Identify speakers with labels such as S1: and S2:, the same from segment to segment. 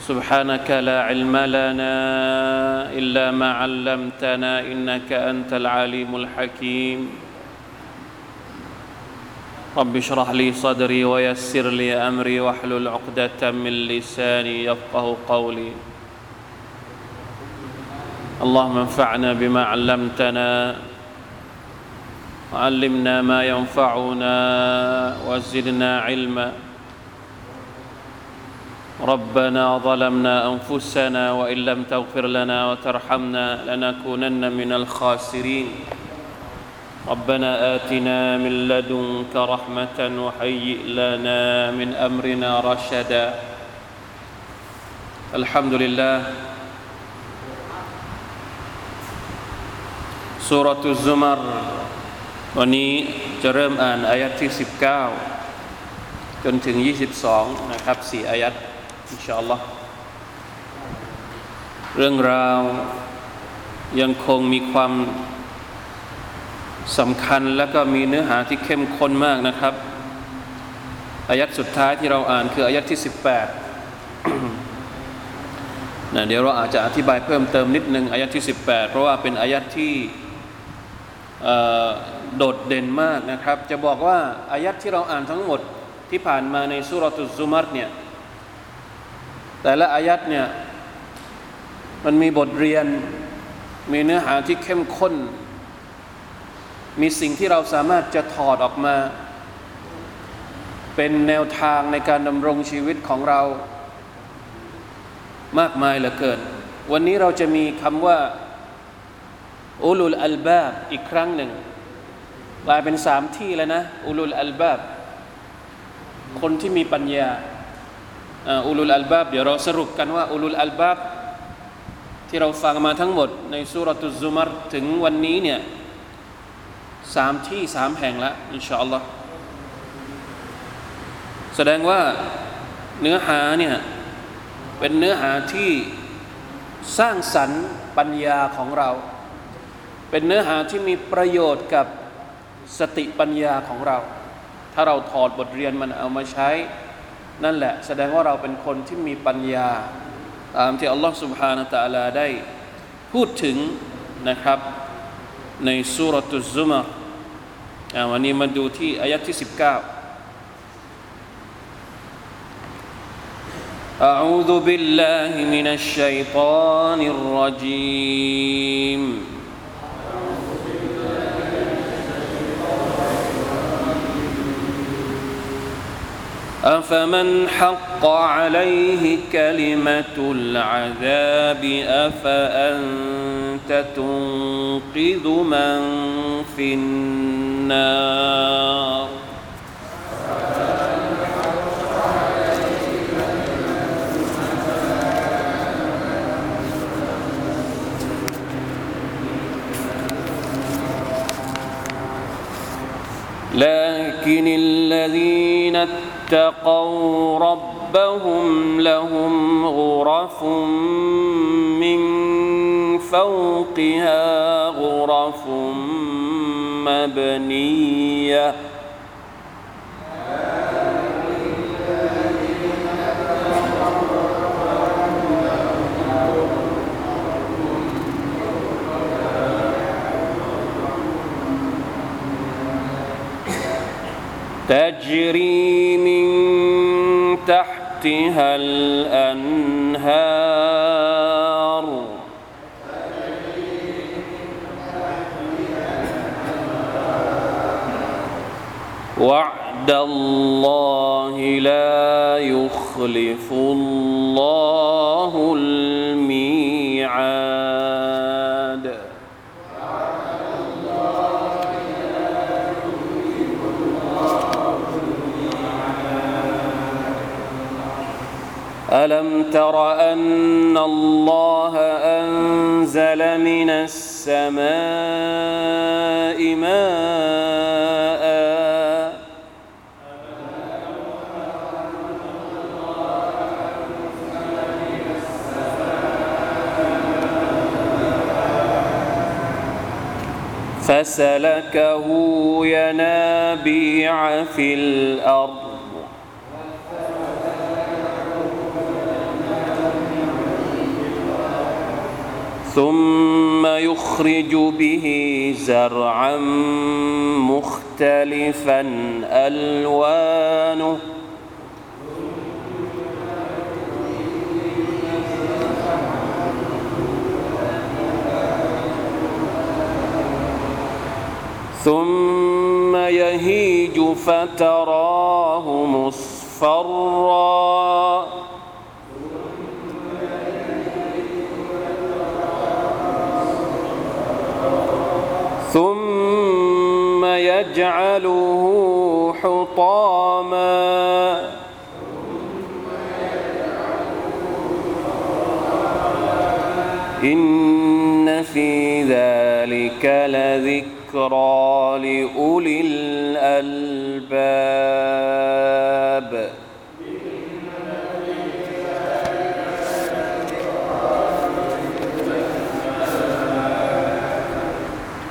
S1: سبحانك لا علم لنا إلا ما علمتنا إنك أنت العليم الحكيم. رب اشرح لي صدري ويسر لي أمري واحلل عقدة من لساني يفقه قولي. اللهم انفعنا بما علمتنا وعلمنا ما ينفعنا وزدنا علما. ربنا ظلمنا انفسنا وان لم تغفر لنا وترحمنا لنكونن من الخاسرين ربنا اتنا من لدنك رحمه وهيئ لنا من امرنا رشدا الحمد لله سوره الزمر วันนี้จะเริ่มอ่านอายัดที่ 19 จนถึง 22 นะครับสี่อายัด อินชาอัลลอฮ์เรื่องราวยังคงมีความสำคัญและก็มีเนื้อหาที่เข้มข้นมากนะครับ อายัดสุดท้ายที่เราอ่านคืออายัดที่ 18นะเดี๋ยวเราอาจจะอธิบายเพิ่มเติมนิดนึงอายัดที่ 18 เพราะว่าเป็นอายัดที่โดดเด่นมากนะครับ จะบอกว่าอายัดที่เราอ่านทั้งหมดที่ผ่านมาในสุรตุซุมัรเนี่ย แต่ละอายัดเนี่ยมันมีบทเรียน มีเนื้อหาที่เข้มข้น มีสิ่งที่เราสามารถจะถอดออกมา เป็นแนวทางในการดำรงชีวิตของเรา มากมายเหลือเกิน วันนี้เราจะมีคำว่าอุลุลอัลบาบอีกครั้งหนึ่งกลายเป็นสามที่แล้วนะ อุลุลอัลบาบคนที่มีปัญญา อุลุลอัลบาบเดี๋ยวเราสรุปกันว่าอุลุลอัลบาบที่เราฟังมาทั้งหมดในสุรตุซุมารถึงวันนี้เนี่ยสามที่สามแห่งละอินชาอัลลอฮ์แสดงว่าเนื้อหาเนี่ยเป็นเนื้อหาที่สร้างสรรค์ปัญญาของเรา เป็นเนื้อหาที่มีประโยชน์กับสติปัญญาของเรา ถ้าเราถอดบทเรียนมันเอามาใช้ นั่นแหละ แสดงว่าเราเป็นคนที่มีปัญญา ตามที่อัลลอฮฺ سبحانه และ تعالى ได้พูดถึงนะครับ ในสุรตุซุมารวันนี้มาดูที่อายะที่ 19 أعوذ بالله من الشيطان الرجيم أفمن حق عليه كلمة العذاب أفأنت تنقذ من في النار؟ لكن الذين اتقوا ربهم لهم غرف من فوقها غرف مبنية تجري من تحتها الأنهار. وعد الله لا يخلف الله الميعاد. ألم تر أن الله أنزل من السماء ماء؟ فسلكه ينابيع في الأرض. ثم يخرج به زرعا مختلفا ألوانه. ثم يهيج فتراه مصفرا. يجعله حطاما. إن في ذلك لذكرى لأولي الألباب.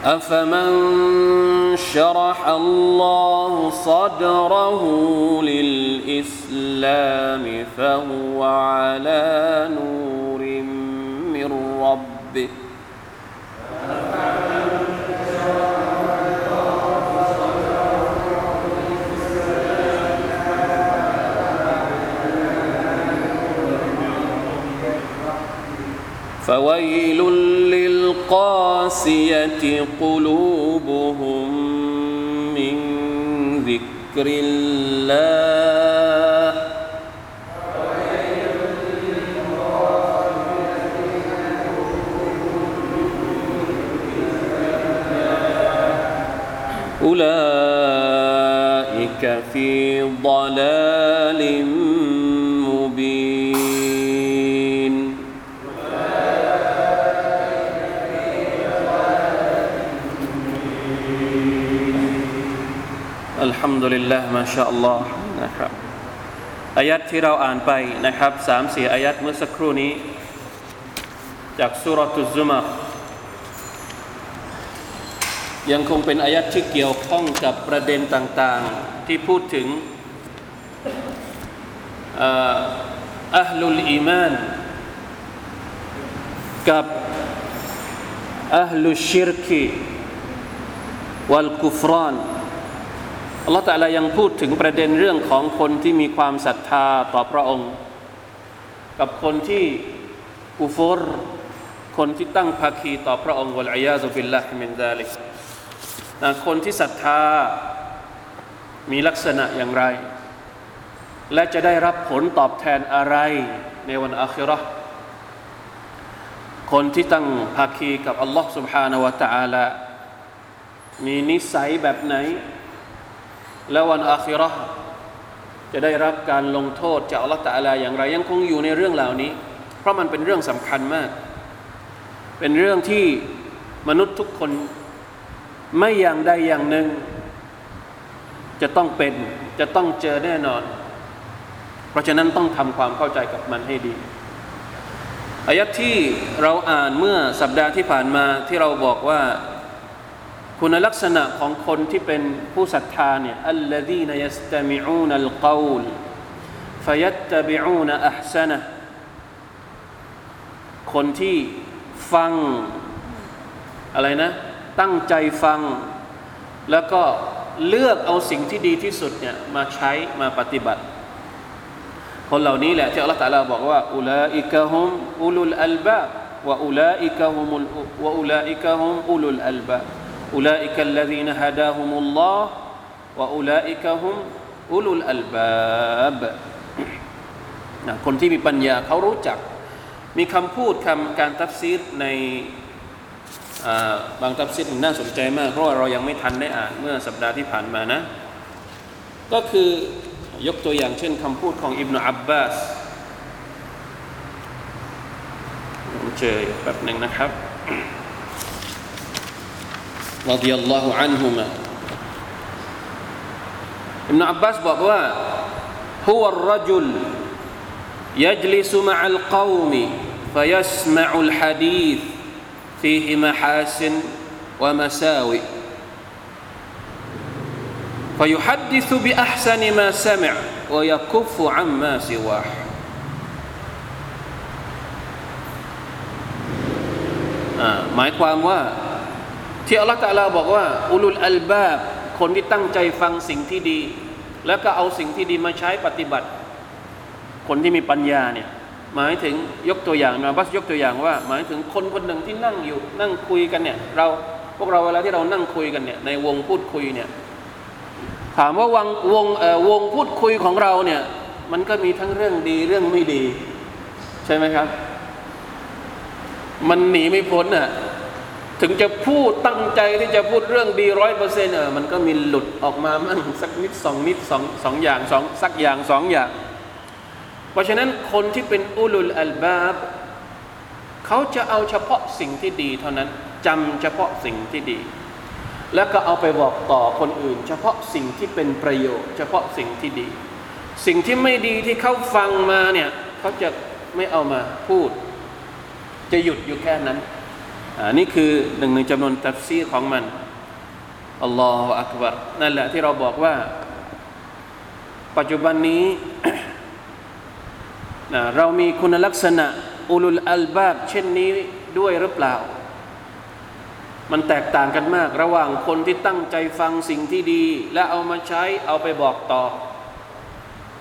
S1: أفمن شرح الله صدره للإسلام فهو على نور من ربه. فويل للقاسية قلوبهم ذكر الله. أولئك في ضلال. ดุลิลละมาชาอัลลอฮ์นะครับอายัดที่เราอ่านไปนะครับสามสี่อายัดเมื่อสักครู่นี้ จากสุรทุซุมายังคงเป็นอายัดที่เกี่ยวข้องกับประเด็นต่างๆ ที่พูดถึงอัลลุลอีมานกับอัลลุชิรกีวัลกุฟราน อัลลอฮฺตะลายังพูดถึงประเด็นเรื่องของคนที่มีความศรัทธาต่อพระองค์ กับคนที่กุฟรคนที่ตั้งภาคีต่อพระองค์วะลัยยาซุบิลลาฮิมินซาลิกนะคนที่ศรัทธามีลักษณะอย่างไร และจะได้รับผลตอบแทนอะไรในวันอาคิเราะห์คนที่ตั้งภาคีกับอัลลอฮ์ سبحانه และ تعالى มีนิสัยแบบไหน แล้ววันอาคิราะห์จะได้รับการลงโทษจากอัลลอฮ์ตะอาลาอย่างไร ยังคงอยู่ในเรื่องเหล่านี้ เพราะมันเป็นเรื่องสำคัญมาก เป็นเรื่องที่มนุษย์ทุกคนไม่อย่างใดอย่างหนึ่ง จะต้องเป็นจะต้องเจอแน่นอน เพราะฉะนั้นต้องทำความเข้าใจกับมันให้ดีอายัดที่เราอ่านเมื่อสัปดาห์ที่ผ่านมาที่เราบอกว่า คุณลักษณะของคนที่เป็นผู้ศรัทธาเนี่ยอัลลดีนยัสตมิอูนัลกาวลฟยัตตบิอูนอัพซนะคนที่ฟังอะไรนะ ตั้งใจฟัง แล้วก็เลือกเอาสิ่งที่ดีที่สุดเนี่ยมาใช้มาปฏิบัติ คนเหล่านี้แหละที่อัลลอฮฺตาลาบอกว่าอุลาอิกะฮุมอุลุลอัลบาวะอุลาอิกะฮุมุลวะอุลาอิกะฮุมอุลุลอัลบา أولئك الذين هداهم الله وأولئك هم أولو الألباب นะคนที่มีปัญญาเขารู้จัก มีคำพูดคำการตัฟซีรในบางตัฟซีรน่าสนใจมาก เพราะว่าเรายังไม่ทันได้อ่านเมื่อสัปดาห์ที่ผ่านมานะ ก็คือยกตัวอย่างเช่นคำพูดของอิบนาอับบาส ผมเจอแบบหนึ่งนะครับ رضي الله عنهما. ابن عباس بابا هو الرجل يجلس مع القوم فيسمع الحديث فيه محاسن ومساوئ. فيحدث بأحسن ما سمع ويكف عما سواه. آه ما يقوى أمواه ที่อัลลอฮฺตะลาบอกว่าอุลุลอัลบาบคนที่ตั้งใจฟังสิ่งที่ดี แล้วก็เอาสิ่งที่ดีมาใช้ปฏิบัติ คนที่มีปัญญาเนี่ยหมายถึงยกตัวอย่างนะบัสยกตัวอย่างว่า หมายถึงคนคนหนึ่งที่นั่งอยู่ นั่งคุยกันเนี่ย เราพวกเราเวลาที่เรานั่งคุยกันเนี่ย ในวงพูดคุยเนี่ย ถามว่าวงวงเอ่อวงพูดคุยของเราเนี่ย มันก็มีทั้งเรื่องดีเรื่องไม่ดี ใช่ไหมครับ มันหนีไม่พ้นอะ ถึงจะพูดตั้งใจที่จะพูดเรื่องดีร้อยเปอร์เซ็นต์เออมันก็มีหลุดออกมามั่งสักนิดสองนิดสองสองอย่างสองสักอย่างสองอย่าง เพราะฉะนั้นคนที่เป็นอุลุลอัลบาบเขาจะเอาเฉพาะสิ่งที่ดีเท่านั้นจำเฉพาะสิ่งที่ดี แล้วก็เอาไปบอกต่อคนอื่น เฉพาะสิ่งที่เป็นประโยชน์ เฉพาะสิ่งที่ดี สิ่งที่ไม่ดีที่เขาฟังมาเนี่ยเขาจะไม่เอามาพูด จะหยุดอยู่แค่นั้น อันนี้คือหนึ่งในจำนวนตัฟซีของมันอัลลอฮฺอักบารนั่นแหละที่เราบอกว่า ปัจจุบันนี้นะเรามีคุณลักษณะอุลุลอัลบาบเช่นนี้ด้วยหรือเปล่า มันแตกต่างกันมาก ระหว่างคนที่ตั้งใจฟังสิ่งที่ดี และเอามาใช้เอาไปบอกต่อ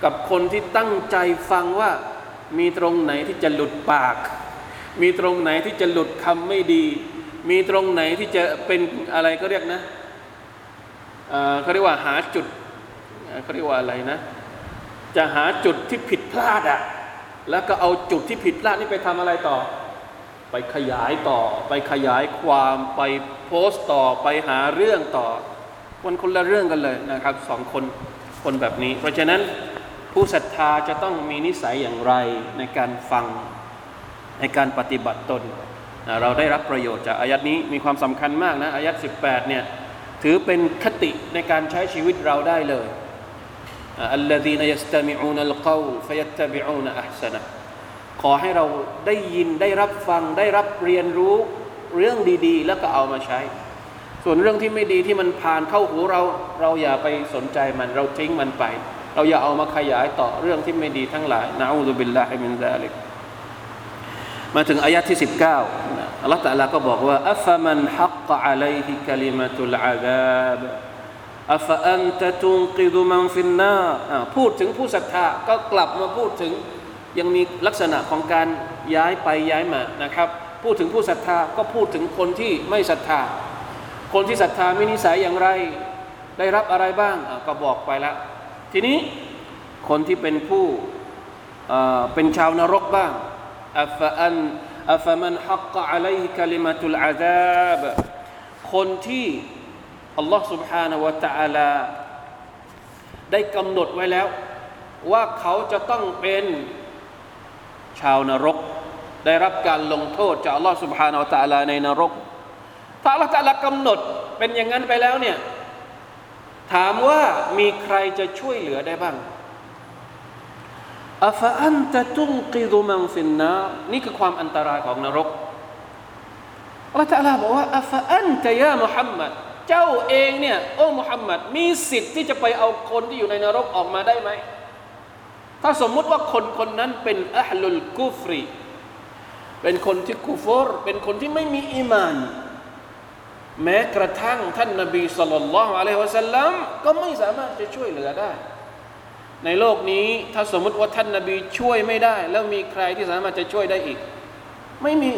S1: กับคนที่ตั้งใจฟังว่ามีตรงไหนที่จะหลุดปาก มีตรงไหนที่จะหลุดคำไม่ดี มีตรงไหนที่จะเป็นอะไรก็เรียกนะเขาเรียกว่าหาจุดเอ่อเขาเรียกว่าอะไรนะ จะหาจุดที่ผิดพลาดอะแล้วก็เอาจุดที่ผิดพลาดนี่ไปทำอะไรต่อ ไปขยายต่อ ไปขยายความไปโพสต์ต่อไปหาเรื่องต่อมันคนละเรื่องกันเลยนะครับสองคนคนแบบนี้ เพราะฉะนั้นผู้ศรัทธาจะต้องมีนิสัยอย่างไรในการฟัง ในการปฏิบัติตน เราได้รับประโยชน์จากอายัดนี้มีความสำคัญมากนะอายัด18เนี่ยถือเป็นคติในการใช้ชีวิตเราได้เลยอัลลอฮีนยัสตามิอูนัลกาวฟยัตบิอูนอัสนะขอให้เราได้ยินได้รับฟังได้รับเรียนรู้เรื่องดีๆ แล้วก็เอามาใช้ ส่วนเรื่องที่ไม่ดีที่มันผ่านเข้าหูเราเราอย่าไปสนใจมันเราทิ้งมันไป เราอย่าเอามาขยายต่อเรื่องที่ไม่ดีทั้งหลายนะอูซุบิลลาฮิมินซาลิก มาถึงอายะที่ 19อัลลอฮฺตะอาลาก็บอกว่าอัฟมันฮักกะอะลัยฮิกะลิมะตุลอาซาบอัฟอันตะตุนกิดุมันฟินนาพูดถึงผู้ศรัทธาก็กลับมาพูดถึงยังมีลักษณะของการย้ายไปย้ายมานะครับ พูดถึงผู้ศรัทธาก็พูดถึงคนที่ไม่ศรัทธา คนที่ศรัทธามีนิสัยอย่างไร ได้รับอะไรบ้างก็บอกไปแล้ว ทีนี้คนที่เป็นผู้เป็นชาวนรกบ้าง อัฟอันอัฟมันฮักกะอะลัยฮิกะลิมะตุลอาซาบคนที่อัลลอฮ์ سبحانه และ تعالى ได้กำหนดไว้แล้ว ว่าเขาจะต้องเป็นชาวนรก ได้รับการลงโทษจากอัลลอฮ์ سبحانه และ تعالى ในนรก ถ้าอัลลอฮ์ تعالى กำหนดเป็นอย่างนั้นไปแล้วเนี่ย ถามว่ามีใครจะช่วยเหลือได้บ้าง อัฟอันตะตุงกิดุมันฟินนานี่คือความอันตรายของนรกอัลลอฮฺตะลาบอกว่าอัฟอันตะยามุฮัมมัดเจ้าเองเนี่ยโอ้มุฮัมมัดมีสิทธิ์ที่จะไปเอาคนที่อยู่ในนรกออกมาได้ไหมถ้าสมมุติว่าคนคนนั้นเป็นอัลลุลกุฟรีเป็นคนที่กุฟอร์เป็นคนที่ไม่มีอีมาน แม้กระทั่งท่านนบีสุลต่านละอะลัยฮิวะสัลลัมก็ไม่สามารถจะช่วยเหลือได้ ในโลกนี้ถ้าสมมติว่าท่านนบีช่วยไม่ได้ แล้วมีใครที่สามารถจะช่วยได้อีก ไม่มี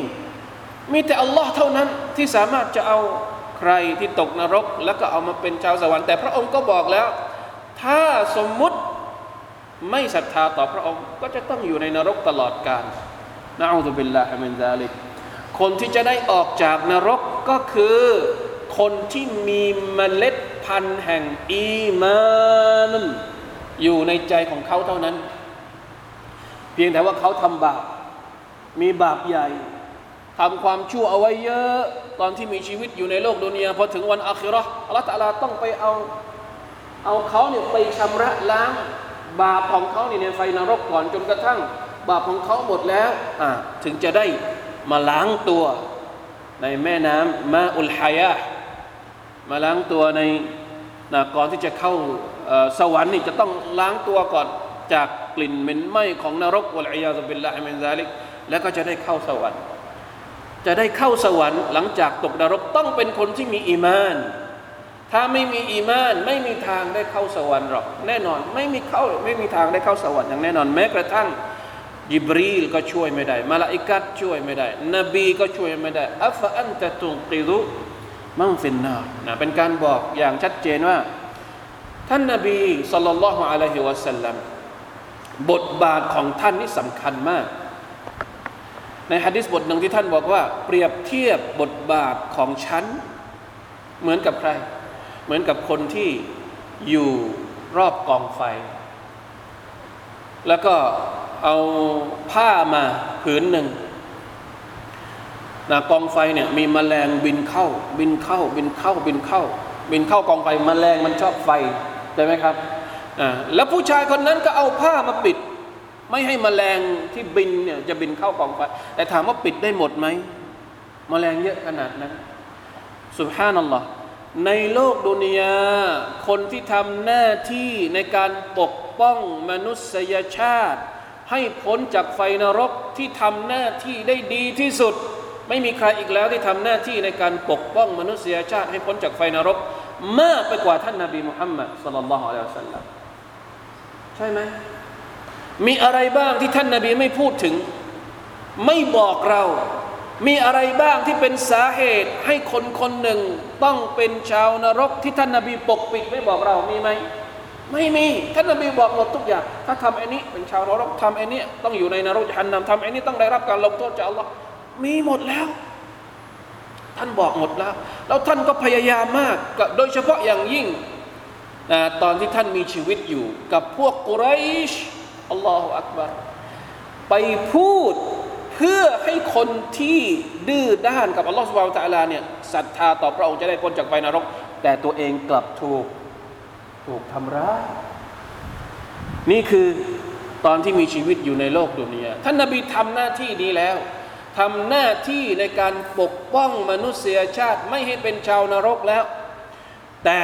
S1: มีแต่อัลลอฮ์เท่านั้นที่สามารถจะเอาใครที่ตกนรก แล้วก็เอามาเป็นชาวสวรรค์แต่พระองค์ก็บอกแล้ว ถ้าสมมุติไม่ศรัทธาต่อพระองค์ ก็จะต้องอยู่ในนรกตลอดกาลนะอูซุบิลลาฮิมินซาลิกคนที่จะได้ออกจากนรกก็คือคนที่มีเมล็ดพันธุ์แห่งอีมาน อยู่ในใจของเขาเท่านั้น เพียงแต่ว่าเขาทำบาป มีบาปใหญ่ทำความชั่วเอาไว้เยอะตอนที่มีชีวิตอยู่ในโลกดุนยาพอถึงวันอาคิราะห์อัลลอฮฺตะอาลาต้องไปเอา เอาเขาเนี่ยไปชำระล้างบาปของเขาเนี่ยในไฟนรกก่อนจนกระทั่ง บาปของเขาหมดแล้วอ่าถึงจะได้มาล้างตัวในแม่น้ำมาอุลฮายะมาล้างตัวในนะก่อนที่จะเข้า สวรรค์นี่จะต้องล้างตัวก่อนจากกลิ่นเหม็นไหม้ของนรกวะลัยยาซุบิลลาฮิมินซาลิกแล้วก็จะได้เข้าสวรรค์ จะได้เข้าสวรรค์หลังจากตกนรกต้องเป็นคนที่มีอีมาน ถ้าไม่มีอีมานไม่มีทางได้เข้าสวรรค์หรอกแน่นอนไม่มีเข้าไม่มีทางได้เข้าสวรรค์อย่างแน่นอนแม้กระทั่งยิบรีลก็ช่วยไม่ได้มาลาอิกัดช่วยไม่ได้ นบีก็ช่วยไม่ได้อัฟอันตะตุงกิรุมังฟินนานะเป็นการบอกอย่างชัดเจนว่า ท่านนบีสัลลัลลอฮุอะลัยฮิวะสัลลัมบทบาทของท่านนี่สำคัญมาก ในฮะดิษบทหนึ่งที่ท่านบอกว่า เปรียบเทียบบทบาทของฉัน เหมือนกับใคร เหมือนกับคนที่อยู่รอบกองไฟ แล้วก็เอาผ้ามาผืนหนึ่งนะกองไฟเนี่ยมีแมลงบินเข้า บินเข้า บินเข้า บินเข้า บินเข้ากองไฟแมลงมันชอบไฟ ใช่ไหมครับอ่าแล้วผู้ชายคนนั้นก็เอาผ้ามาปิด ไม่ให้มแมลงที่บินเนี่ยจะบินเข้ากองไฟแต่ถามว่าปิดได้หมดไหมแมลงเยอะขนาดนั้นสุบฮานัลลอฮ์ในโลกดุนยา คนที่ทำหน้าที่ในการปกป้องมนุษยชาติ ให้พ้นจากไฟนรกที่ทำหน้าที่ได้ดีที่สุด ไม่มีใครอีกแล้วที่ทำหน้าที่ในการปกป้องมนุษยชาติ ให้พ้นจากไฟนรก มากไปกว่าท่านนาบีมุฮัมมัดสลลัลลอฮุอะลัยฮิวสัลลัมใช่ไหมมีอะไรบ้างที่ท่านนาบีไม่พูดถึง ไม่บอกเรา มีอะไรบ้างที่เป็นสาเหตุให้คนคนหนึ่ง ต้องเป็นชาวนรกที่ท่านนาบีปกปิดไม่บอกเรามีไหมไม่มีท่านนาบีบอกหมดทุกอย่าง ถ้าทำไอ้นี้เป็นชาวนรกทำไอ้นี้ต้องอยู่ในนรกจันนำทำไอ้นี้ต้องได้รับการลงโทษจากอัลลอฮ์มีหมดแล้ว ท่านบอกหมดแล้ว แล้วท่านก็พยายามมาก โดยเฉพาะอย่างยิ่งตอนที่ท่านมีชีวิตอยู่ กับพวกกุไรชอัลลอฮฺอักบารไปพูดเพื่อให้คนที่ดื้อด้านกับอัลลอฮฺสุบานตะลาเนี่ยศรัทธาต่อพระองค์จะได้พ้นจากไฟนรก แต่ตัวเองกลับถูกถูกทำร้ายนี่คือตอนที่มีชีวิตอยู่ในโลกดุนยาท่านนบีทำหน้าที่นี้แล้ว ทำหน้าที่ในการปกป้องมนุษยชาติไม่ให้เป็นชาวนรกแล้ว แต่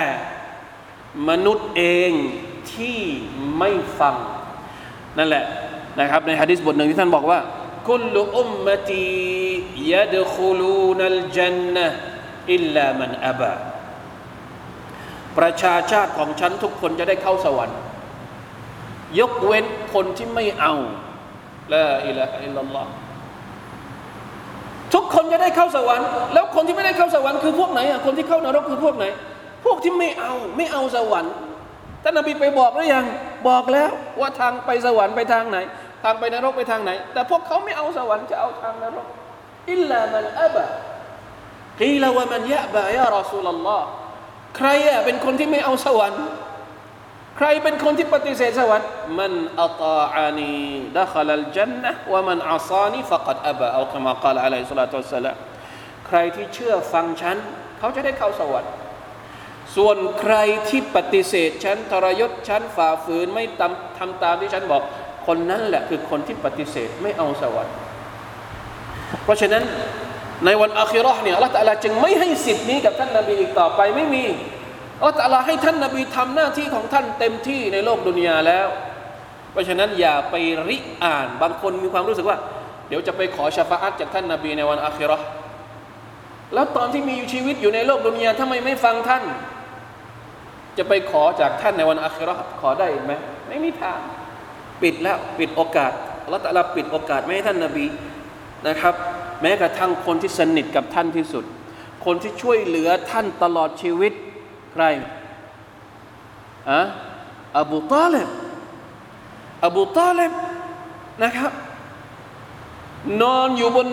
S1: มนุษย์เองที่ไม่ฟัง นั่นแหละนะครับในฮะดิษบทหนึ่งที่ท่านบอกว่าคุลอุมมตียัดคุลูนัลจันนะอิลลามันอบะประชาชาติของฉันทุกคนจะได้เข้าสวรรค์ ยกเว้นคนที่ไม่เอาละอิละอิลลัลลอฮ ทุกคนจะได้เข้าสวรรค์ แล้วคนที่ไม่ได้เข้าสวรรค์คือพวกไหนอะคนที่เข้านรกคือพวกไหน พวกที่ไม่เอาไม่เอาสวรรค์ท่านนบีไปบอกหรือยังบอกแล้วว่าทางไปสวรรค์ไปทางไหน ทางไปนรกไปทางไหน แต่พวกเขาไม่เอาสวรรค์จะเอาทางนรกอิลลามันอบะกีลาวะมันยะบะยารอสูลลอฮ์ใครอะเป็นคนที่ไม่เอาสวรรค์ ใครเป็นคนที่ปฏิเสธสวรรค์มันอัตาอานีดัคลัลจันนะวะมันอาซานีฟะกัดอบะเอาคำกล่าวอะลัยสลาตุสลามใครที่เชื่อฟังฉัน เขาจะได้เข้าสวรรค์ ส่วนใครที่ปฏิเสธฉันทรยศฉันฝ่าฝืนไม่ทำทำตามที่ฉันบอก คนนั้นแหละคือคนที่ปฏิเสธไม่เอาสวรรค์ เพราะฉะนั้นในวันอาคิรอห์เนี่ยอัลลอฮฺตลาจึงไม่ให้สิทธิ์นี้กับท่านนาบีอีกต่อไปไม่มี อัลลอฮฺตะลาให้ท่านนาบีทำหน้าที่ของท่านเต็มที่ในโลกดุนยาแล้ว เพราะฉะนั้นอย่าไปริอ่านบางคนมีความรู้สึกว่า เดี๋ยวจะไปขอชาฟาอัตจากท่านนาบีในวันอาคิรอแล้วตอนที่มีชีวิตอยู่ในโลกดุนยาทำไมไม่ฟังท่าน จะไปขอจากท่านในวันอัคราขอได้ไหมไม่มีทางปิดแล้วปิดโอกาสอัลลอฮฺตะลาปิดโอกาสไม่ให้ท่านนาบีนะครับ แม้กระทั่งคนที่สนิทกับท่านที่สุด คนที่ช่วยเหลือท่านตลอดชีวิต ใครอะอบูตาเลบอบูตาเลบนะครับ นอนอยู่บน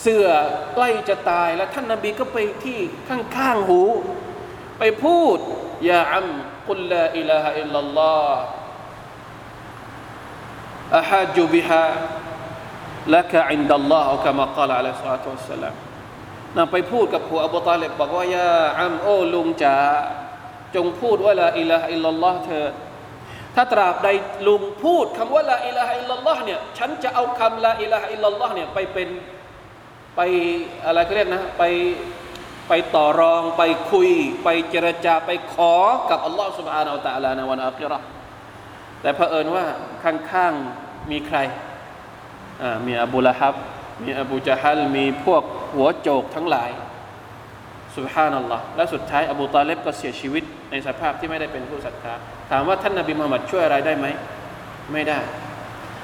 S1: เสื่อใกล้จะตายแล้วท่านนาบีก็ไปที่ข้างๆหู ไปพูดيا عم قل لا إله إلا الله أحاج بها لك عند الله كما قال عليه الصلاة والسلام นะไปพูดกับผัวอบูตาเลบบอกว่ายาอัมโอลุงจ๋าจงพูดว่าละอิละอิลลอฮ์เธอถ้าตราบใดลุงพูดคำว่าละอิละอิลลอฮ์เนี่ยฉันจะเอาคำละอิละอิลลอฮ์เนี่ยไปเป็นไปอะไรก็เรียกนะไปไปต่อรองไปคุย ไปเจรจาไปขอกับอัลลอฮ์สุบฮานาอัลตะลาในวันอัคราแต่เผอิญว่าข้างๆมีใครมีอบูละฮับ มีอบูจาฮัลมีพวก หัวโจกทั้งหลายสุฮานัลลอฮ์และสุดท้ายอบูตาเลบก็เสียชีวิตในสภาพที่ไม่ได้เป็นผู้ศรัทธาถามว่าท่านนบีมุฮัมมัดช่วยอะไรได้ไหม ไม่ได้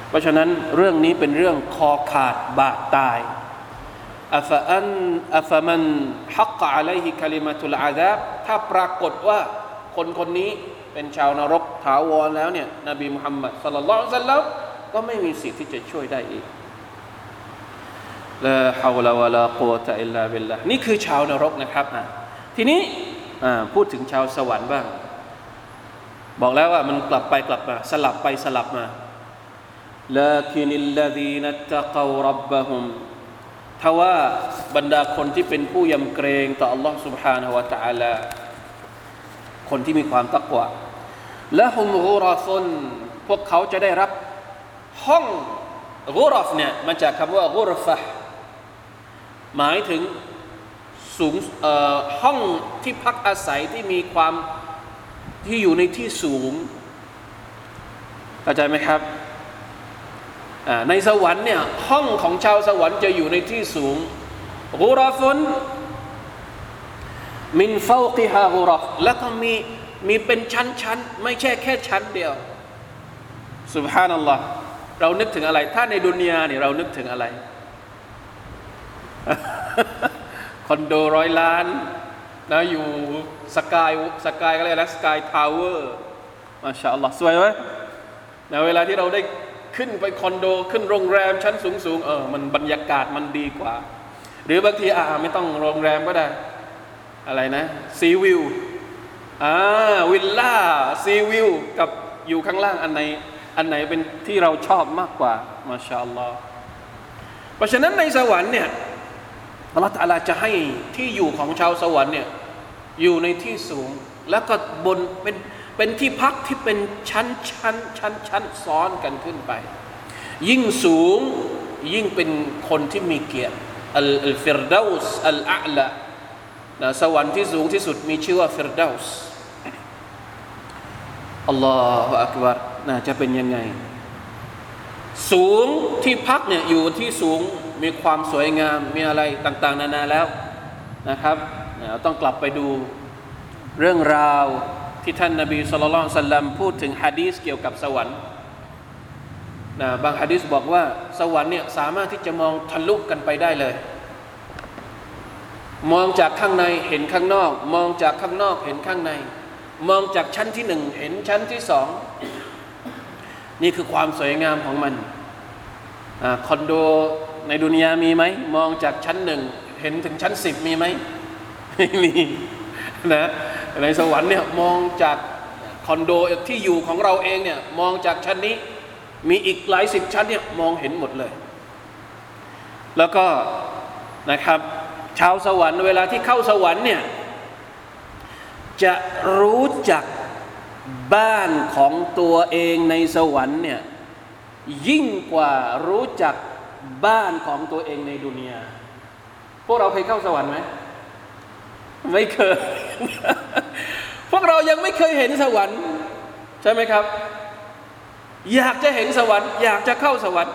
S1: เพราะฉะนั้นเรื่องนี้เป็นเรื่องคอขาดบาดตายอัฟอันอัฟมันฮักกะอะลัยฮิคาลิมาตุลอาดาบถ้าปรากฏว่าคนคนนี้เป็นชาวนรกถาวรแล้วเนี่ยนบีมุฮัมมัดสลลัลลอฮุอะลัยฮิวะสัลลัมก็ไม่มีสิทธิ์ที่จะช่วยได้อีก ละฮาวลาวะลากุวะตะอิลลาบิลลาห์นี่คือชาวนรกนะครับอ่ะทีนี้อ่าพูดถึงชาวสวรรค์บ้าง บอกแล้วว่ามันกลับไปกลับมา สลับไปสลับมา لكن الذين اتقوا ربهم ทว่าบรรดาคนที่เป็นผู้ยำเกรงต่อ Allah سبحانه และ تعالى คนที่มีความตักวะและฮุมกุรฟุนพวกเขาจะได้รับห้องกุรฟเนี่ยมาจากคำว่ากุรฟะ หมายถึงสูงห้องที่พักอาศัยที่มีความที่อยู่ในที่สูงเข้าใจไหมครับในสวรรค์เนี่ยห้องของชาวสวรรค์จะอยู่ในที่สูงกุรฟุนมินฟาวกิฮากุรฟแล้วก็มีมีเป็นชั้นๆ ไม่ใช่แค่ชั้นเดียวสุบฮานัลลอฮ์เรานึกถึงอะไร ถ้าในดุนยาเนี่ยเรานึกถึงอะไร คอนโดร้อยล้านนะอยู่สกายสกายก็เรียกนะสกายทาวเวอร์มาชาอัลลอฮ์สวยไหมนะเวลาที่เราได้ขึ้นไปคอนโด ขึ้นโรงแรมชั้นสูงสูงเออมันบรรยากาศมันดีกว่า หรือบางทีอ่าไม่ต้องโรงแรมก็ได้ อะไรนะซีวิวอ่าวิลล่าซีวิวกับอยู่ข้างล่างอันไหนอันไหนเป็นที่เราชอบมากกว่ามาชาอัลลอฮ์เพราะฉะนั้นในสวรรค์เนี่ย อัลลอฮฺตาลาจะให้ที่อยู่ของชาวสวรรค์เนี่ยอยู่ในที่สูง แล้วก็บนเป็นเป็นที่พักที่เป็นชั้นชั้นชั้นชั้นซ้อนกันขึ้นไป ยิ่งสูงยิ่งเป็นคนที่มีเกียรติอัลอัลฟิรดาสอัลอาละนะสวรรค์ที่สูงที่สุดมีชื่อว่าฟิรดาสอัลลอฮฺอักบารน่าจะเป็นยังไง สูงที่พักเนี่ยอยู่ที่สูง มีความสวยงาม มีอะไรต่างๆ นานาแล้วนะครับเราต้องกลับไปดูเรื่องราวที่ท่านนาบีสุลต่านสัลลัมพูดถึงฮะดีสเกี่ยวกับสวรรค์นะบางฮะดีสบอกว่าสวรรค์เนี่ยสามารถที่จะมองทะลุกันไปได้เลย มองจากข้างในเห็นข้างนอก มองจากข้างนอกเห็นข้างใน มองจากชั้นที่หนึ่งเห็นชั้นที่สองนี่คือความสวยงามของมันคอนโด ในดุนยามีไหม มองจากชั้นหนึ่งเห็นถึงชั้นสิบมีไหมไม่มีนะในสวรรค์เนี่ยมองจากคอนโดที่อยู่ของเราเองเนี่ยมองจากชั้นนี้มีอีกหลายสิบชั้นเนี่ยมองเห็นหมดเลย แล้วก็นะครับ ชาวสวรรค์เวลาที่เข้าสวรรค์เนี่ยจะรู้จักบ้านของตัวเองในสวรรค์เนี่ยยิ่งกว่ารู้จัก บ้านของตัวเองในดุนยาพวกเราเคยเข้าสวรรค์ไหมไม่เคย พวกเรายังไม่เคยเห็นสวรรค์ใช่ไหมครับ อยากจะเห็นสวรรค์ อยากจะเข้าสวรรค์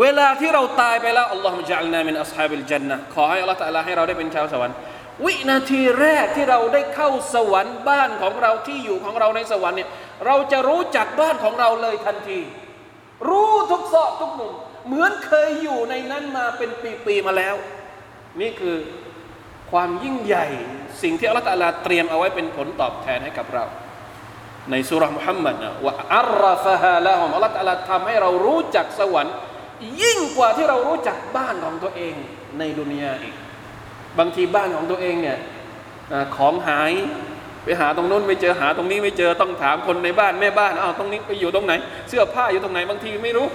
S1: เวลาที่เราตายไปแล้วอัลลอฮฺมุจัลนามินอัศฮาบิลจันนะขอให้อัลลอฮฺตะลาให้เราได้เป็นชาวสวรรค์วินาทีแรกที่เราได้เข้าสวรรค์บ้านของเราที่อยู่ของเราในสวรรค์เนี่ยเราจะรู้จักบ้านของเราเลยทันที รู้ทุกซอกทุกมุม เหมือนเคยอยู่ในนั้นมาเป็นปีๆมาแล้ว นี่คือความยิ่งใหญ่สิ่งที่อัลลอฮฺตาลาเตรียมเอาไว้เป็นผลตอบแทนให้กับเรา ในสุรมุฮัมมัดนะว่าอัลรฟะฮาละฮุมอัลลอฮฺลาทำให้เรารู้จักสวรรค์ ยิ่งกว่าที่เรารู้จักบ้านของตัวเองในดุนยาอีก บางทีบ้านของตัวเองเนี่ยของหายไปหาตรงนู้นไม่เจอหาตรงนี้ไม่เจอต้องถามคนในบ้านแม่บ้านอ้าวตรงนี้ไปอยู่ตรงไหน เสื้อผ้าอยู่ตรงไหนบางทีไม่รู้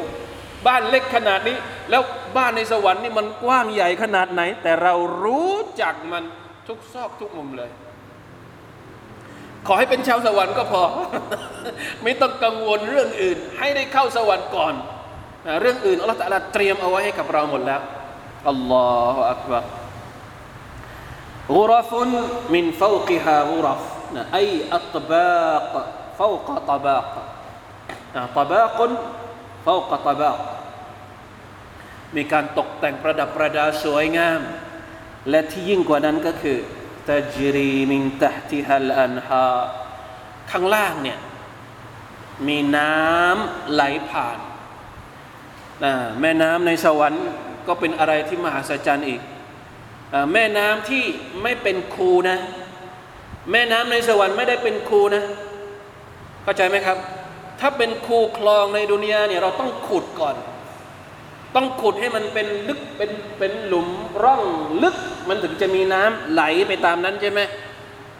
S1: บ้านเล็กขนาดนี้ แล้วบ้านในสวรรค์นี่มันกว้างใหญ่ขนาดไหน แต่เรารู้จักมันทุกซอกทุกมุมเลย ขอให้เป็นชาวสวรรค์ก็พอ ไม่ต้องกังวลเรื่องอื่น ให้ได้เข้าสวรรค์ก่อน เรื่องอื่นอัลลอฮฺเตรียมเอาไว้ให้กับเราหมดแล้วอัลลอฮฺอักบัรกุรฟุนมินฟากฮากุรฟนะไออัตบากฟาวกตบากตบาก เขากตบะมีการตกแต่งประดับประดาสวยงาม และที่ยิ่งกว่านั้นก็คือตจรีมินตะติฮัลอันฮาข้างล่างเนี่ยมีน้ำไหลผ่านนะแม่น้ำในสวรรค์ก็เป็นอะไรที่มหัศจรรย์อีกแม่น้ำที่ไม่เป็นคูนะ แม่น้ำในสวรรค์ไม่ได้เป็นคูนะ เข้าใจไหมครับ ถ้าเป็นคูคลองในดุนยาเนี่ยเราต้องขุดก่อน ต้องขุดให้มันเป็นลึกเป็นเป็นหลุมร่องลึก มันถึงจะมีน้ำไหลไปตามนั้นใช่ไหม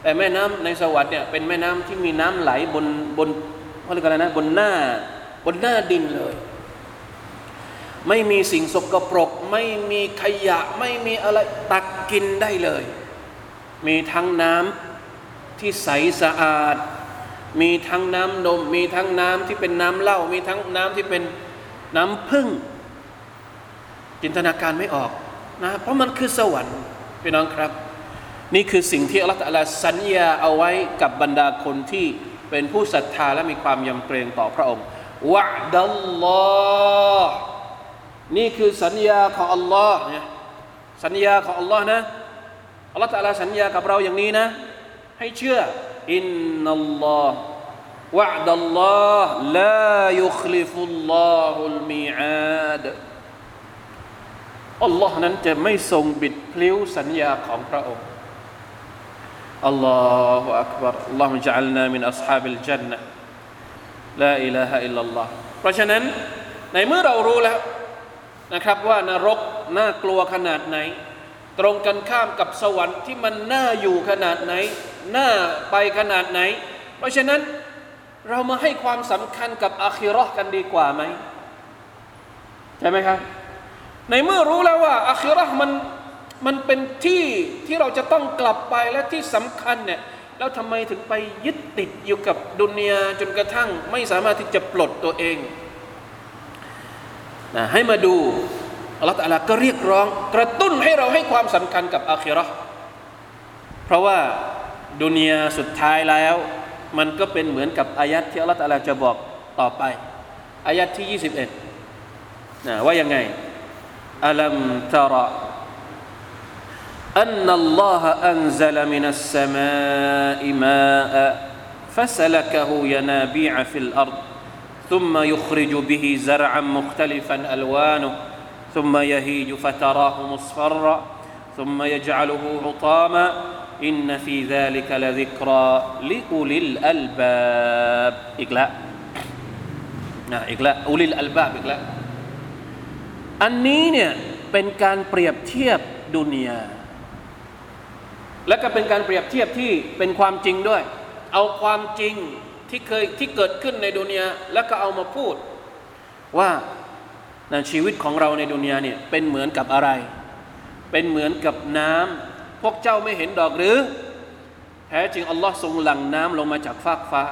S1: แต่แม่น้ำในสวรรค์เนี่ยเป็นแม่น้ำที่มีน้ำไหลบนบนเขาเรียกอะไรนะบนหน้าบนหน้าดินเลย ไม่มีสิ่งสกปรก ไม่มีขยะ ไม่มีอะไรตักกินได้เลย มีทั้งน้ำที่ใสสะอาด มีทั้งน้ำนม มีทั้งน้ำที่เป็นน้ำเหล้า มีทั้งน้ำที่เป็นน้ำพึ่ง จินตนาการไม่ออกนะ เพราะมันคือสวรรค์พี่น้องครับ นี่คือสิ่งที่อัลลอฮฺสัญญาเอาไว้กับบรรดาคนที่เป็นผู้ศรัทธาและมีความยำเกรงต่อพระองค์วะดัลลอฮ์นี่คือสัญญาของอัลลอฮ์เนี่ยสัญญาของอัลลอฮ์นะอัลลอฮฺสัญญากับเราอย่างนี้นะ ให้เชื่อ อินนัลลอฮ์วะดัลลอฮ์ลายุคลิฟุลลอฮุลมีอาดอัลลอฮ์นั้นจะไม่ทรงบิดพลิ้วสัญญาของพระองค์อัลลอฮฺอักบารอัลลอฮฺจัลนามินอัศฮาบิลจันนะลาอิลาฮะอิลลัลลอฮ์เพราะฉะนั้นในเมื่อเรารู้แล้วนะครับว่านรกน่ากลัวขนาดไหน ตรงกันข้ามกับสวรรค์ที่มันน่าอยู่ขนาดไหน น่าไปขนาดไหน เพราะฉะนั้นเรามาให้ความสำคัญกับอาคิราะห์กันดีกว่าไหมใช่ไหมครับในเมื่อรู้แล้วว่าอาคิราะห์มันมันเป็นที่ที่เราจะต้องกลับไปและที่สำคัญเนี่ยแล้วทำไมถึงไปยึดติดอยู่กับดุนยาจนกระทั่งไม่สามารถที่จะปลดตัวเองนะให้มาดู อัลลอฮฺตะอาลาก็เรียกร้อง กระตุ้นให้เราให้ความสำคัญกับอาคิเราะห์เพราะว่าดุนยาสุดท้ายแล้ว มันก็เป็นเหมือนกับอายัดที่อัลลอฮฺตะอาลาจะบอกต่อไป อายัดที่ 21นะว่ายังไง ألم تر أن الله أنزل من السماء ماء فسلكه ينابيع في الأرض ثم يخرج به زرعا مختلفا ألوانه ثم يهيج فتراه مصفرا ثم يجعله حطاما إن في ذلك لذكرى لأولي الألباب إقلاء نعم إقلاء أولي الألباب إقلاء อันนี้เนี่ยเป็นการเปรียบเทียบดุนยาและก็เป็นการเปรียบเทียบที่เป็นความจริงด้วย เอาความจริงที่เคยที่เกิดขึ้นในดุนยาแล้วก็เอามาพูด ว่า นะชีวิตของเราในดุนยาเนี่ยเป็นเหมือนกับอะไร เป็นเหมือนกับน้ำพวกเจ้าไม่เห็นดอกหรือ แท้จริงอัลลอฮ์ทรงหลั่งน้ำลงมาจากฟากฟ้า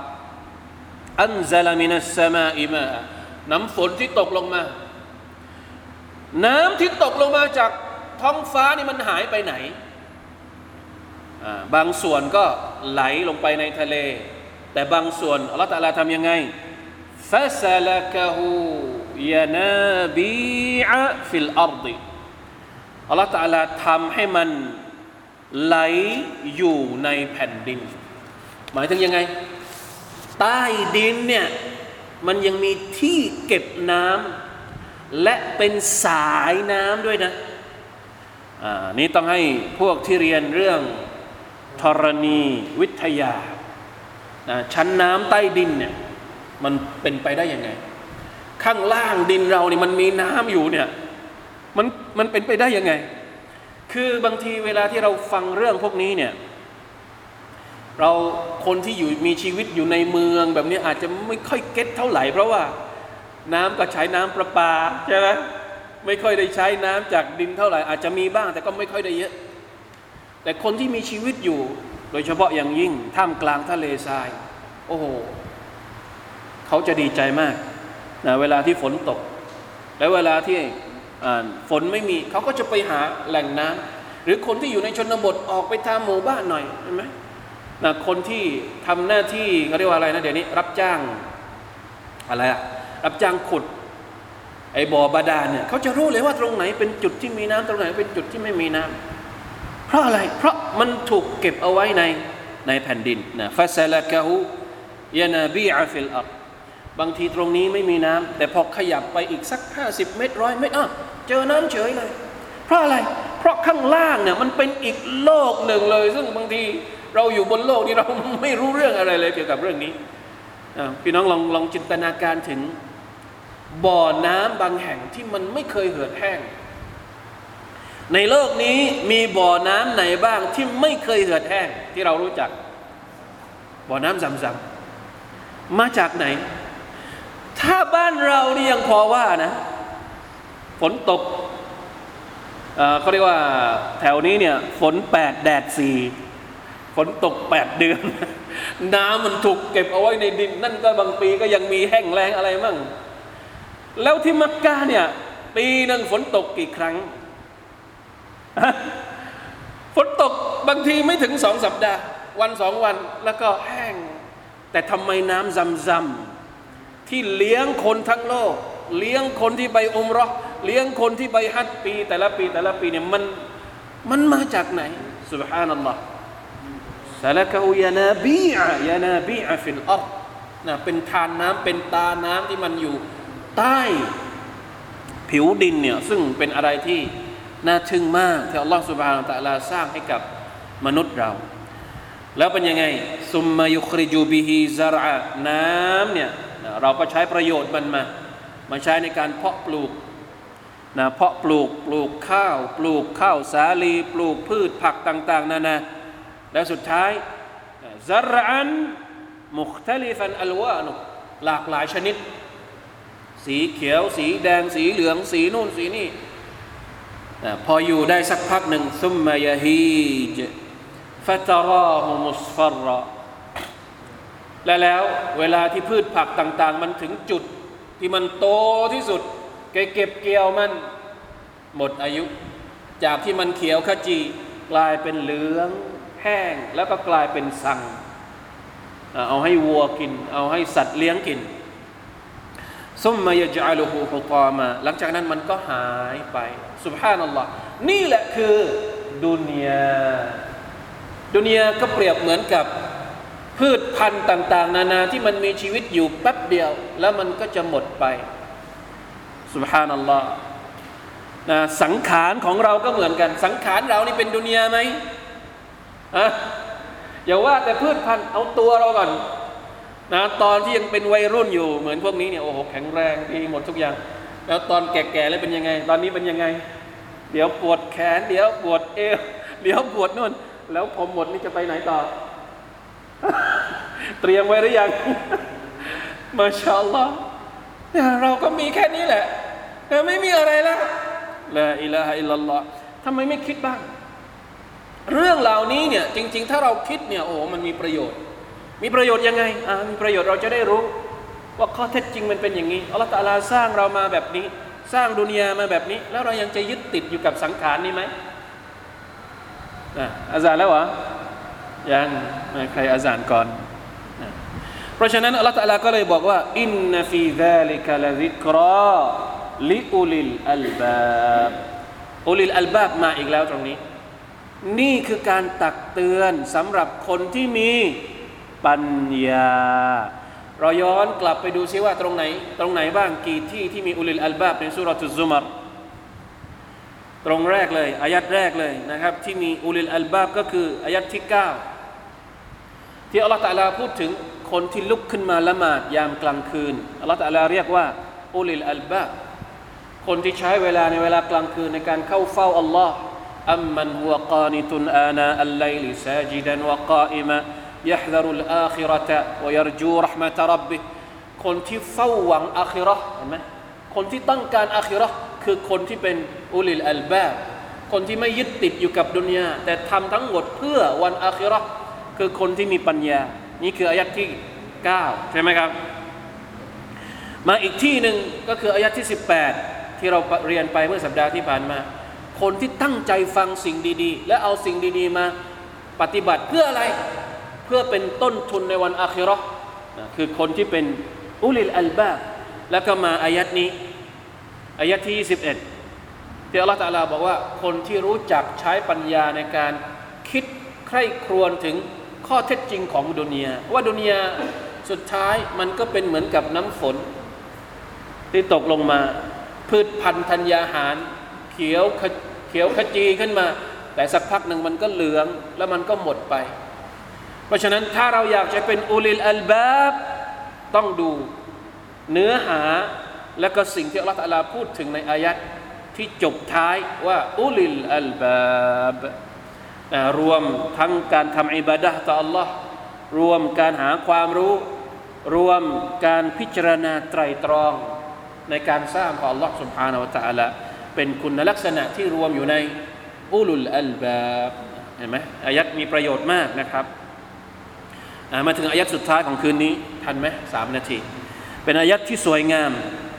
S1: أنزل من السماء ماء น้ำฝนที่ตกลงมา น้ำที่ตกลงมาจากท้องฟ้านี่มันหายไปไหน บางส่วนก็ไหลลงไปในทะเล แต่บางส่วนอัลลอฮฺตะลาทำยังไงفسلكه ينابيع في الأرضอัลลอฮฺตะลาทำให้มันไหลอยู่ในแผ่นดิน หมายถึงยังไง ใต้ดินเนี่ยมันยังมีที่เก็บน้ำและเป็นสายน้ำด้วยนะอ่านี่ต้องให้พวกที่เรียนเรื่องธรณีวิทยาชั้นน้ำใต้ดินเนี่ยมันเป็นไปได้ยังไง ข้างล่างดินเราเนี่ยมันมีน้ำอยู่เนี่ยมันมันเป็นไปได้ยังไง คือบางทีเวลาที่เราฟังเรื่องพวกนี้เนี่ยเราคนที่อยู่มีชีวิตอยู่ในเมืองแบบนี้อาจจะไม่ค่อยเก็ตเท่าไหร่ เพราะว่าน้ำก็ใช้น้ำประปาใช่ไหมไม่ค่อยได้ใช้น้ำจากดินเท่าไหร่ อาจจะมีบ้างแต่ก็ไม่ค่อยได้เยอะ แต่คนที่มีชีวิตอยู่โดยเฉพาะอย่างยิ่งท่ามกลางทะเลทราย โอ้โห เขาจะดีใจมาก นะเวลาที่ฝนตก และเวลาที่ฝนไม่มีเขาก็จะไปหาแหล่งน้ำหรือคนที่อยู่ในชนบทออกไปทำหมู่บ้านหน่อยเห็นไหมนะคนที่ทำหน้าที่เขาเรียกว่าอะไรนะเดี๋ยวนี้ รับจ้างอะไรอะรับจ้างขุด ไอ้บ่อบาดาลเนี่ยเขาจะรู้เลยว่าตรงไหนเป็นจุดที่มีน้ำตรงไหนเป็นจุดที่ไม่มีน้ำเพราะอะไร เพราะมันถูกเก็บเอาไว้ในในแผ่นดินนะفسلكه ينابيع في الأرض บางทีตรงนี้ไม่มีน้ำแต่พอขยับไปอีกสักห้าสิบเมตรร้อยเมตรอะเจอน้ำเฉยเลย เพราะอะไร เพราะข้างล่างเนี่ยมันเป็นอีกโลกหนึ่งเลย ซึ่งบางทีเราอยู่บนโลกนี้เราไม่รู้เรื่องอะไรเลยเกี่ยวกับเรื่องนี้พี่น้องลองลองจินตนาการถึงบ่อน้ำบางแห่งที่มันไม่เคยเหือดแห้ง ในโลกนี้มีบ่อน้ำไหนบ้างที่ไม่เคยเหือดแห้งที่เรารู้จัก บ่อน้ำซำๆมาจากไหน ถ้าบ้านเรานี่ยังพอว่านะ ฝนตกเขาเรียกว่าแถวนี้เนี่ย ฝนแปดแดดสี่ฝนตกแปดเดือน น้ำมันถูกเก็บเอาไว้ในดิน นั่นก็บางปีก็ยังมีแห้งแล้งอะไรมั่ง แล้วที่มักกะเนี่ย ปีหนึ่งฝนตกกี่ครั้ง ฝนตกบางทีไม่ถึงสองสัปดาห์ วันสองวันแล้วก็แห้ง แต่ทำไมน้ำซำซำ ที่เลี้ยงคนทั้งโลก เลี้ยงคนที่ไปอุมรอเลี้ยงคนที่ไปฮัจปี แต่ละปีแต่ละปีเนี่ยมันมันมาจากไหนสุบฮานัลลอฮ์สาลกะฮูยานาบีอะยานาบีอะฟิลอัรนะเป็นทานน้ำเป็นตาน้ำที่มันอยู่ใต้ผิวดินเนี่ยซึ่งเป็นอะไรที่น่าทึ่งมากที่อัลลอฮฺสุบฮานาตะลาสร้างให้กับมนุษย์เรา แล้วเป็นยังไงซุมมายุคริจูบิฮิซาระน้ำเนี่ย เราก็ใช้ประโยชน์มันมามาใช้ในการเพาะปลูกนะเพาะปลูกปลูกข้าว ปลูกข้าวสาลี ปลูกพืชผักต่าง ๆนานาแล้วสุดท้ายซารันมุคทลิฟันอัลวานุหลากหลายชนิด สีเขียว สีแดงสีเหลือง สีนู่นสีนี่พออยู่ได้สักพักหนึ่งซุมมายฮีจฟตราฮุมุสฟร และแล้วเวลาที่พืชผักต่างๆ มันถึงจุดที่มันโตที่สุดเก็บเกี่ยวมันหมดอายุ จากที่มันเขียวขจีกลายเป็นเหลืองแห้งแล้วก็กลายเป็นสังเอาให้วัวกิน เอาให้สัตว์เลี้ยงกินซุมมายจัลูฮูฮุตามา หลังจากนั้นมันก็หายไปสุบฮานัลลอฮ์นี่แหละคือดุนยาดุนยาก็เปรียบเหมือนกับ พืชพันธุ์ต่าง ๆ นานาที่มันมีชีวิตอยู่แป๊บเดียว แล้วมันก็จะหมดไปสุบฮานัลลอฮ์นะสังขารของเราก็เหมือนกัน สังขารเรานี่เป็นดุนยาไหมอะอย่าว่าแต่พืชพันธุ์เอาตัวเราก่อนนะตอนที่ยังเป็นวัยรุ่นอยู่เหมือนพวกนี้เนี่ยโอ้โหแข็งแรงดีหมดทุกอย่าง แล้วตอนแก่ๆแล้วเป็นยังไง ตอนนี้เป็นยังไง เดี๋ยวปวดแขน เดี๋ยวปวดเอวเดี๋ยวปวดนู่น แล้วผมหมดนี่จะไปไหนต่อ เตรียมไว้หรือยังมาชาอัลลอฮ์เราก็มีแค่นี้แหละไม่มีอะไรแล้วละอิลาฮะอิลลัลลอฮ์ทำไมไม่คิดบ้าง เรื่องเหล่านี้เนี่ยจริง ๆ ถ้าเราคิดเนี่ยโอ้มันมีประโยชน์ มีประโยชน์ยังไงอ่ามีประโยชน์เราจะได้รู้ ว่าข้อเท็จจริงมันเป็นอย่างนี้อัลลอฮฺตาลาสร้างเรามาแบบนี้ สร้างดุนยามาแบบนี้ แล้วเรายังจะยึดติดอยู่กับสังขารนี้ไหมอาจารย์แล้วเหรอ ยังใครอาจารย์ก่อน เพราะฉะนั้นอัลลอฮฺตาลาก็เลยบอกว่าإن في ذلك لذكرى لأولي الألباب أولي الألباب มาอีกแล้วตรงนี้ นี่คือการตักเตือนสำหรับคนที่มีปัญญา เราย้อนกลับไปดูซิว่าตรงไหน ตรงไหนบ้างกี่ที่ที่มีأولي الألباب ใน سورة الزمرตรงแรกเลยอายัตแรกเลยนะครับ ที่มีأولي الألباب ก็คืออายัตที่ 9 ที่อัลลอฮฺตะลาพูดถึงคนที่ลุกขึ้นมาละหมาดยามกลางคืนอัลลอฮฺตะลาเรียกว่าอุลิลอัลบาบคนที่ใช้เวลาในเวลากลางคืนในการเข้าเฝ้าอัลลอฮ์อัมมันฮุวกานิตุนอานาอัลไลลิซาจิดันวะกาอิมะ يحذر الآخرة ويرجو رحمة ربه คนที่เฝ้าหวังอาคิเราะห์เห็นไหมคนที่ต้องการอาคิเราะห์คือคนที่เป็นอุลิลอัลบาบคนที่ไม่ยึดติดอยู่กับดุนยาแต่ทำทั้งหมดเพื่อวันอาคิเราะห์ คือคนที่มีปัญญา นี่คืออายัดที่ 9 ใช่ไหมครับ มาอีกที่หนึ่งก็คืออายัดที่ 18 ที่เราเรียนไปเมื่อสัปดาห์ที่ผ่านมา คนที่ตั้งใจฟังสิ่งดีๆ และเอาสิ่งดีๆมาปฏิบัติเพื่ออะไรเพื่อเป็นต้นทุนในวันอาคิราะคือคนที่เป็นอุลิลอัลบาบแล้วก็มาอายัดนี้อายัดที่ 21 ที่อัลลอฮฺตะอาลาบอกว่าคนที่รู้จักใช้ปัญญาในการคิดใคร่ครวญถึง ข้อเท็จจริงของดุนยาว่าดุนยาสุดท้ายมันก็เป็นเหมือนกับน้ำฝน ที่ตกลงมา พืชพันธุ์ธัญญาหาร เขียวเขียวขจีขึ้นมา แต่สักพักหนึ่งมันก็เหลือง แล้วมันก็หมดไป เพราะฉะนั้นถ้าเราอยากจะเป็นอุลิลอัลบาบต้องดูเนื้อหาและก็สิ่งที่อัลลอฮฺพูดถึงในอายัดที่จบท้ายว่าอุลิลอัลบาบ รวมทั้งการทำอิบาดะห์ต่อ Allah รวมการหาความรู้ รวมการพิจารณาไตรตรอง ในการสร้างของ Allah سبحانه และ تعالى เป็นคุณลักษณะที่รวมอยู่ในอุลุลอัลบาบเห็นไหมอายัดมีประโยชน์มากนะครับอ่ามาถึงอายัดสุดท้ายของคืนนี้ ทันไหมสามนาที เป็นอายัดที่สวยงาม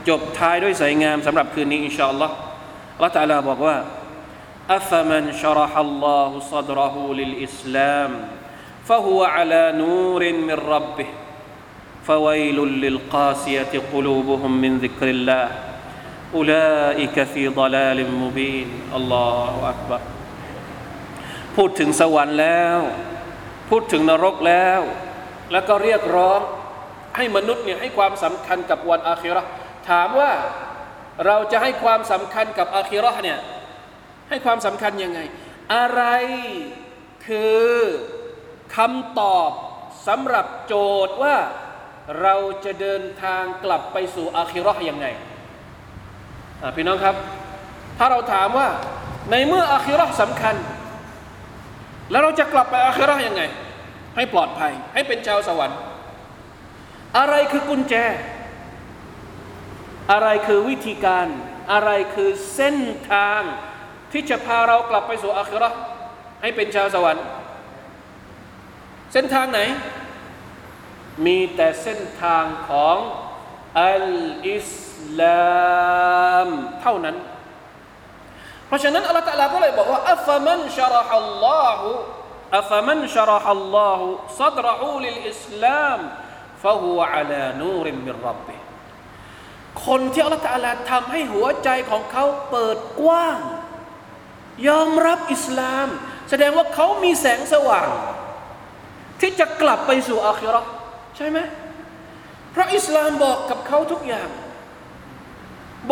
S1: จบท้ายด้วยสวยงามสำหรับคืนนี้อินชาอัลลอฮ์อัลลอฮ์ตะอาลาบอกว่า أفمن شرح الله صدره للإسلام فهو على نور من ربه فويل للقاسية قلوبهم من ذكر الله أولئك في ضلال مبين الله أكبر พูดถึงสวรรค์แล้ว พูดถึงนรกแล้ว แล้วก็เรียกร้องให้มนุษย์เนี่ยให้ความสำคัญกับวันอาคิเราะห์ถามว่าเราจะให้ความสำคัญกับอาคิเราะห์เนี่ย ให้ความสำคัญยังไง อะไรคือคำตอบสำหรับโจทย์ว่าเราจะเดินทางกลับไปสู่อาคิราะห์ยังไงพี่น้องครับ ถ้าเราถามว่าในเมื่ออาคิราะห์สำคัญ แล้วเราจะกลับไปอาคิราะห์ยังไง ให้ปลอดภัย ให้เป็นชาวสวรรค์ อะไรคือกุญแจ อะไรคือวิธีการ อะไรคือเส้นทาง ที่จะพาเรากลับไปสู่อาคราะห์ให้เป็นชาวสวรรค์ เส้นทางไหน มีแต่เส้นทางของอัลอิสลามเท่านั้น เพราะฉะนั้นอัลลอฮฺตะลาก็เลยบอกว่าอัฟมันชรหัลลอฮุอัฟมันชรหัลลอฮุซัดรหูลิลอิสลามฟะฮุอะลานูริมิรับบิคนที่อัลลอฮฺตะลาทำให้หัวใจของเขาเปิดกว้าง ยอมรับอิสลาม แสดงว่าเขามีแสงสว่าง ที่จะกลับไปสู่อาคิราะห์ใช่ไหมเพราะอิสลามบอกกับเขาทุกอย่าง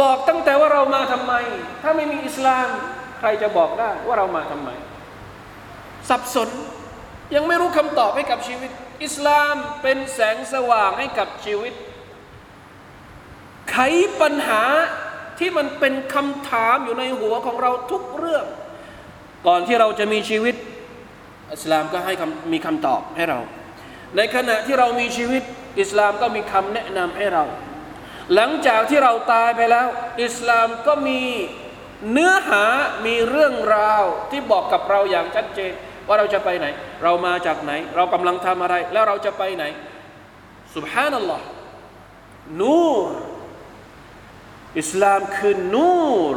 S1: บอกตั้งแต่ว่าเรามาทำไม ถ้าไม่มีอิสลาม ใครจะบอกได้ว่าเรามาทำไม สับสนยังไม่รู้คำตอบให้กับชีวิต อิสลามเป็นแสงสว่างให้กับชีวิต ไขปัญหา ที่มันเป็นคำถามอยู่ในหัวของเราทุกเรื่อง ก่อนที่เราจะมีชีวิต อิสลามก็ให้มีคำตอบให้เรา ในขณะที่เรามีชีวิต อิสลามก็มีคำแนะนำให้เรา หลังจากที่เราตายไปแล้ว อิสลามก็มีเนื้อหามีเรื่องราวที่บอกกับเราอย่างชัดเจน ว่าเราจะไปไหน เรามาจากไหน เรากำลังทำอะไร แล้วเราจะไปไหนสุบฮานัลล อิสลามคือนูร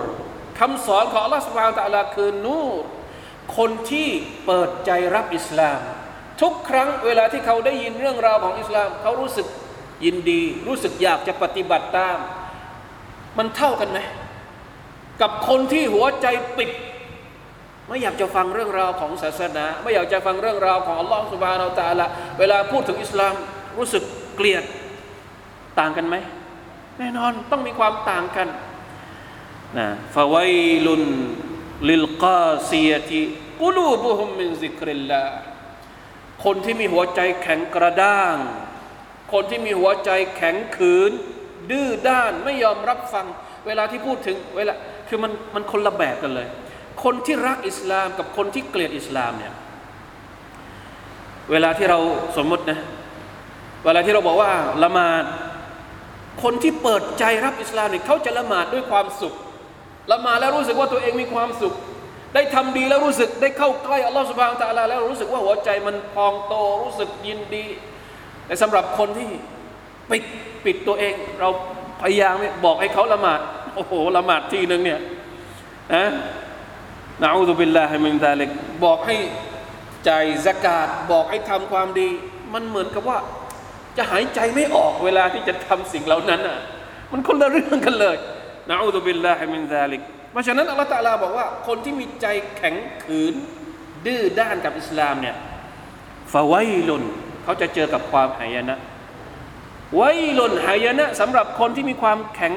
S1: คำสอนของอัลลอฮฺสุบฮานตะลาคือนูรคนที่เปิดใจรับอิสลาม ทุกครั้งเวลาที่เขาได้ยินเรื่องราวของอิสลาม เขารู้สึกยินดี รู้สึกอยากจะปฏิบัติตาม มันเท่ากันไหมกับคนที่หัวใจปิด ไม่อยากจะฟังเรื่องราวของศาสนา ไม่อยากจะฟังเรื่องราวของอัลลอฮฺสุบฮานาอัตะลาเวลาพูดถึงอิสลามรู้สึกเกลียดต่างกันไหม แน่นอนต้องมีความต่างกันนะฟาวัยลุนลิลกาซียติกุลูบุฮุมมินซิกริลลาคนที่มีหัวใจแข็งกระด้าง คนที่มีหัวใจแข็งขืน ดื้อด้านไม่ยอมรับฟัง เวลาที่พูดถึงเวลาคือมันมันคนละแบบกันเลย คนที่รักอิสลามกับคนที่เกลียดอิสลามเนี่ยเวลาที่เราสมมตินะ เวลาที่เราบอกว่าละหมาด คนที่เปิดใจรับอิสลามเนี่ยเขาจะละหมาดด้วยความสุข ละหมาดแล้วรู้สึกว่าตัวเองมีความสุข ได้ทำดีแล้วรู้สึกได้เข้าใกล้อัลลอฮฺสุบฮานตะลาแล้วรู้สึกว่าหัวใจมันพองโตรู้สึกยินดีแต่สำหรับคนที่ปิดปิดตัวเอง เราพยายามบอกให้เขาละหมาดโอ้โหละหมาดทีหนึ่งเนี่ยนะนะอูซุบิลลาฮิมินซาลิกบอกให้ใจายสกาดบอกให้ทำความดี มันเหมือนกับว่า จะหายใจไม่ออกเวลาที่จะทำสิ่งเหล่านั้นอะมันคนละเรื่องกันเลยنعوذ بالله من ذلك เพราะฉะนั้นอัลลอฮฺตาลาบอกว่า คนที่มีใจแข็งขืน ดื้อด้านกับอิสลามเนี่ยفويل เขาจะเจอกับความหายนะويل หายนะสำหรับคนที่มีความแข็ง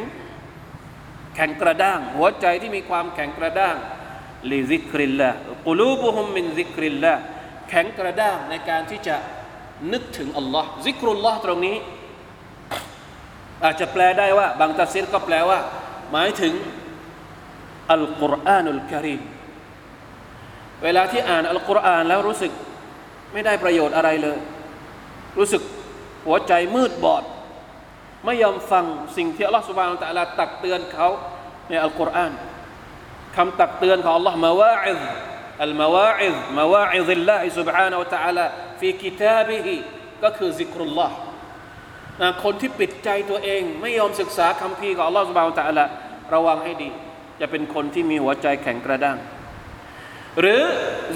S1: แข็งกระด้าง หัวใจที่มีความแข็งกระด้างلذكر الله قلوبهم من ذكر الله แข็งกระด้างในการที่จะ นึกถึงอัลลอฮ์ذكر الله ตรงนี้ อาจจะแปลได้ว่า บางตัฟซีรก็แปลว่า หมายถึงالقرآن الكريم เวลาที่อ่านอัลกุรอานแล้วรู้สึกไม่ได้ประโยชน์อะไรเลย รู้สึกหัวใจมืดบอด ไม่ยอมฟังสิ่งที่อัลลอฮฺสุบานตะลาตักเตือนเขาในอัลกุรอานคำตักเตือนของอัลลอฮ์มาวาอิซอัลมาวาอิซมาวาอิซิลลาฮิสุบฮานะวะตะอาลา ฟีกิตาบิฮิก็คือซิกรุลลอฮ์นะคนที่ปิดใจตัวเอง ไม่ยอมศึกษาคำพีของอัลลอฮ์ سبحانه และ تعالى ระวังให้ดี จะเป็นคนที่มีหัวใจแข็งกระด้าง หรือ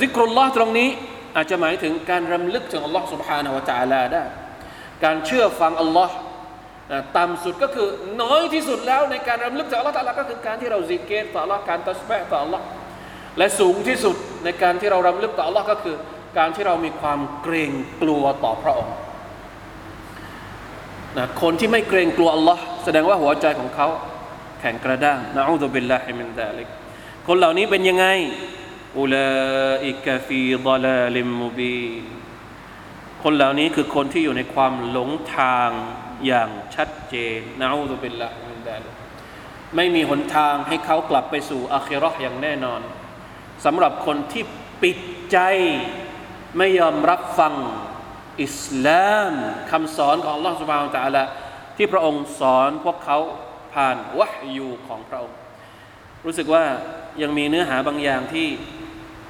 S1: ซิกรุลลอฮ์ตรงนี้ อาจจะหมายถึงการรำลึกถึงอัลลอฮ์ سبحانه และ تعالى ได้ การเชื่อฟังอัลลอฮ์ต่ำสุดก็คือน้อยที่สุดแล้วในการรำลึกถึงอัลลอฮ์ตะลาก็คือการที่เราซิกเกตต่ออัลลอฮ์การตัสบะต่ออัลลอฮ์และสูงที่สุดในการที่เรารำลึกต่ออัลลอฮ์ก็คือ การที่เรามีความเกรงกลัวต่อพระองค์นะคนที่ไม่เกรงกลัวอัลลอฮ์แสดงว่าหัวใจของเขาแข็งกระด้างنعوذ بالله من ذلك คนเหล่านี้เป็นยังไงأولئك في ضلال مبين คนเหล่านี้คือคนที่อยู่ในความหลงทางอย่างชัดเจนنعوذ بالله من ذلك ไม่มีหนทางให้เขากลับไปสู่อาคิราะห์อย่างแน่นอนสำหรับคนที่ปิดใจ ไม่ยอมรับฟังอิสลามคำสอนของ Allah سبحانه และ تعالى ที่พระองค์สอนพวกเขาผ่านวะฮยูของพระองค์ รู้สึกว่ายังมีเนื้อหาบางอย่างที่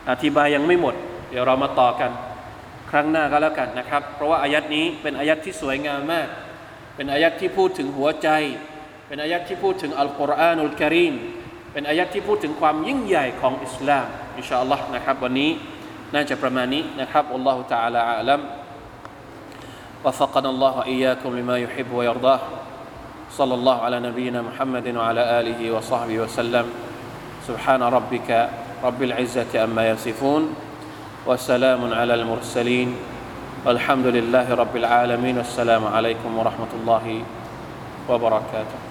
S1: อธิบายยังไม่หมด เดี๋ยวเรามาต่อกัน ครั้งหน้าก็แล้วกันนะครับ เพราะว่าอายัดนี้เป็นอายัดที่สวยงามมาก เป็นอายัดที่พูดถึงหัวใจ เป็นอายัดที่พูดถึงอัลกุรอานุลกิริมเป็นอายัดที่พูดถึงความยิ่งใหญ่ของอิสลามอินชาอัลลอฮ์นะครับวันนี้ น่าจะประมาณนี้นะครับอัลลอฮฺ تعالى อาลัม وفقنا الله وإياكم لما يحب ويرضاه صلى الله على نبينا محمد وعلى آله وصحبه وسلم سبحان ربك رب العزة أما يصفون وسلام على المرسلين والحمد لله رب العالمين والسلام عليكم ورحمة الله وبركاته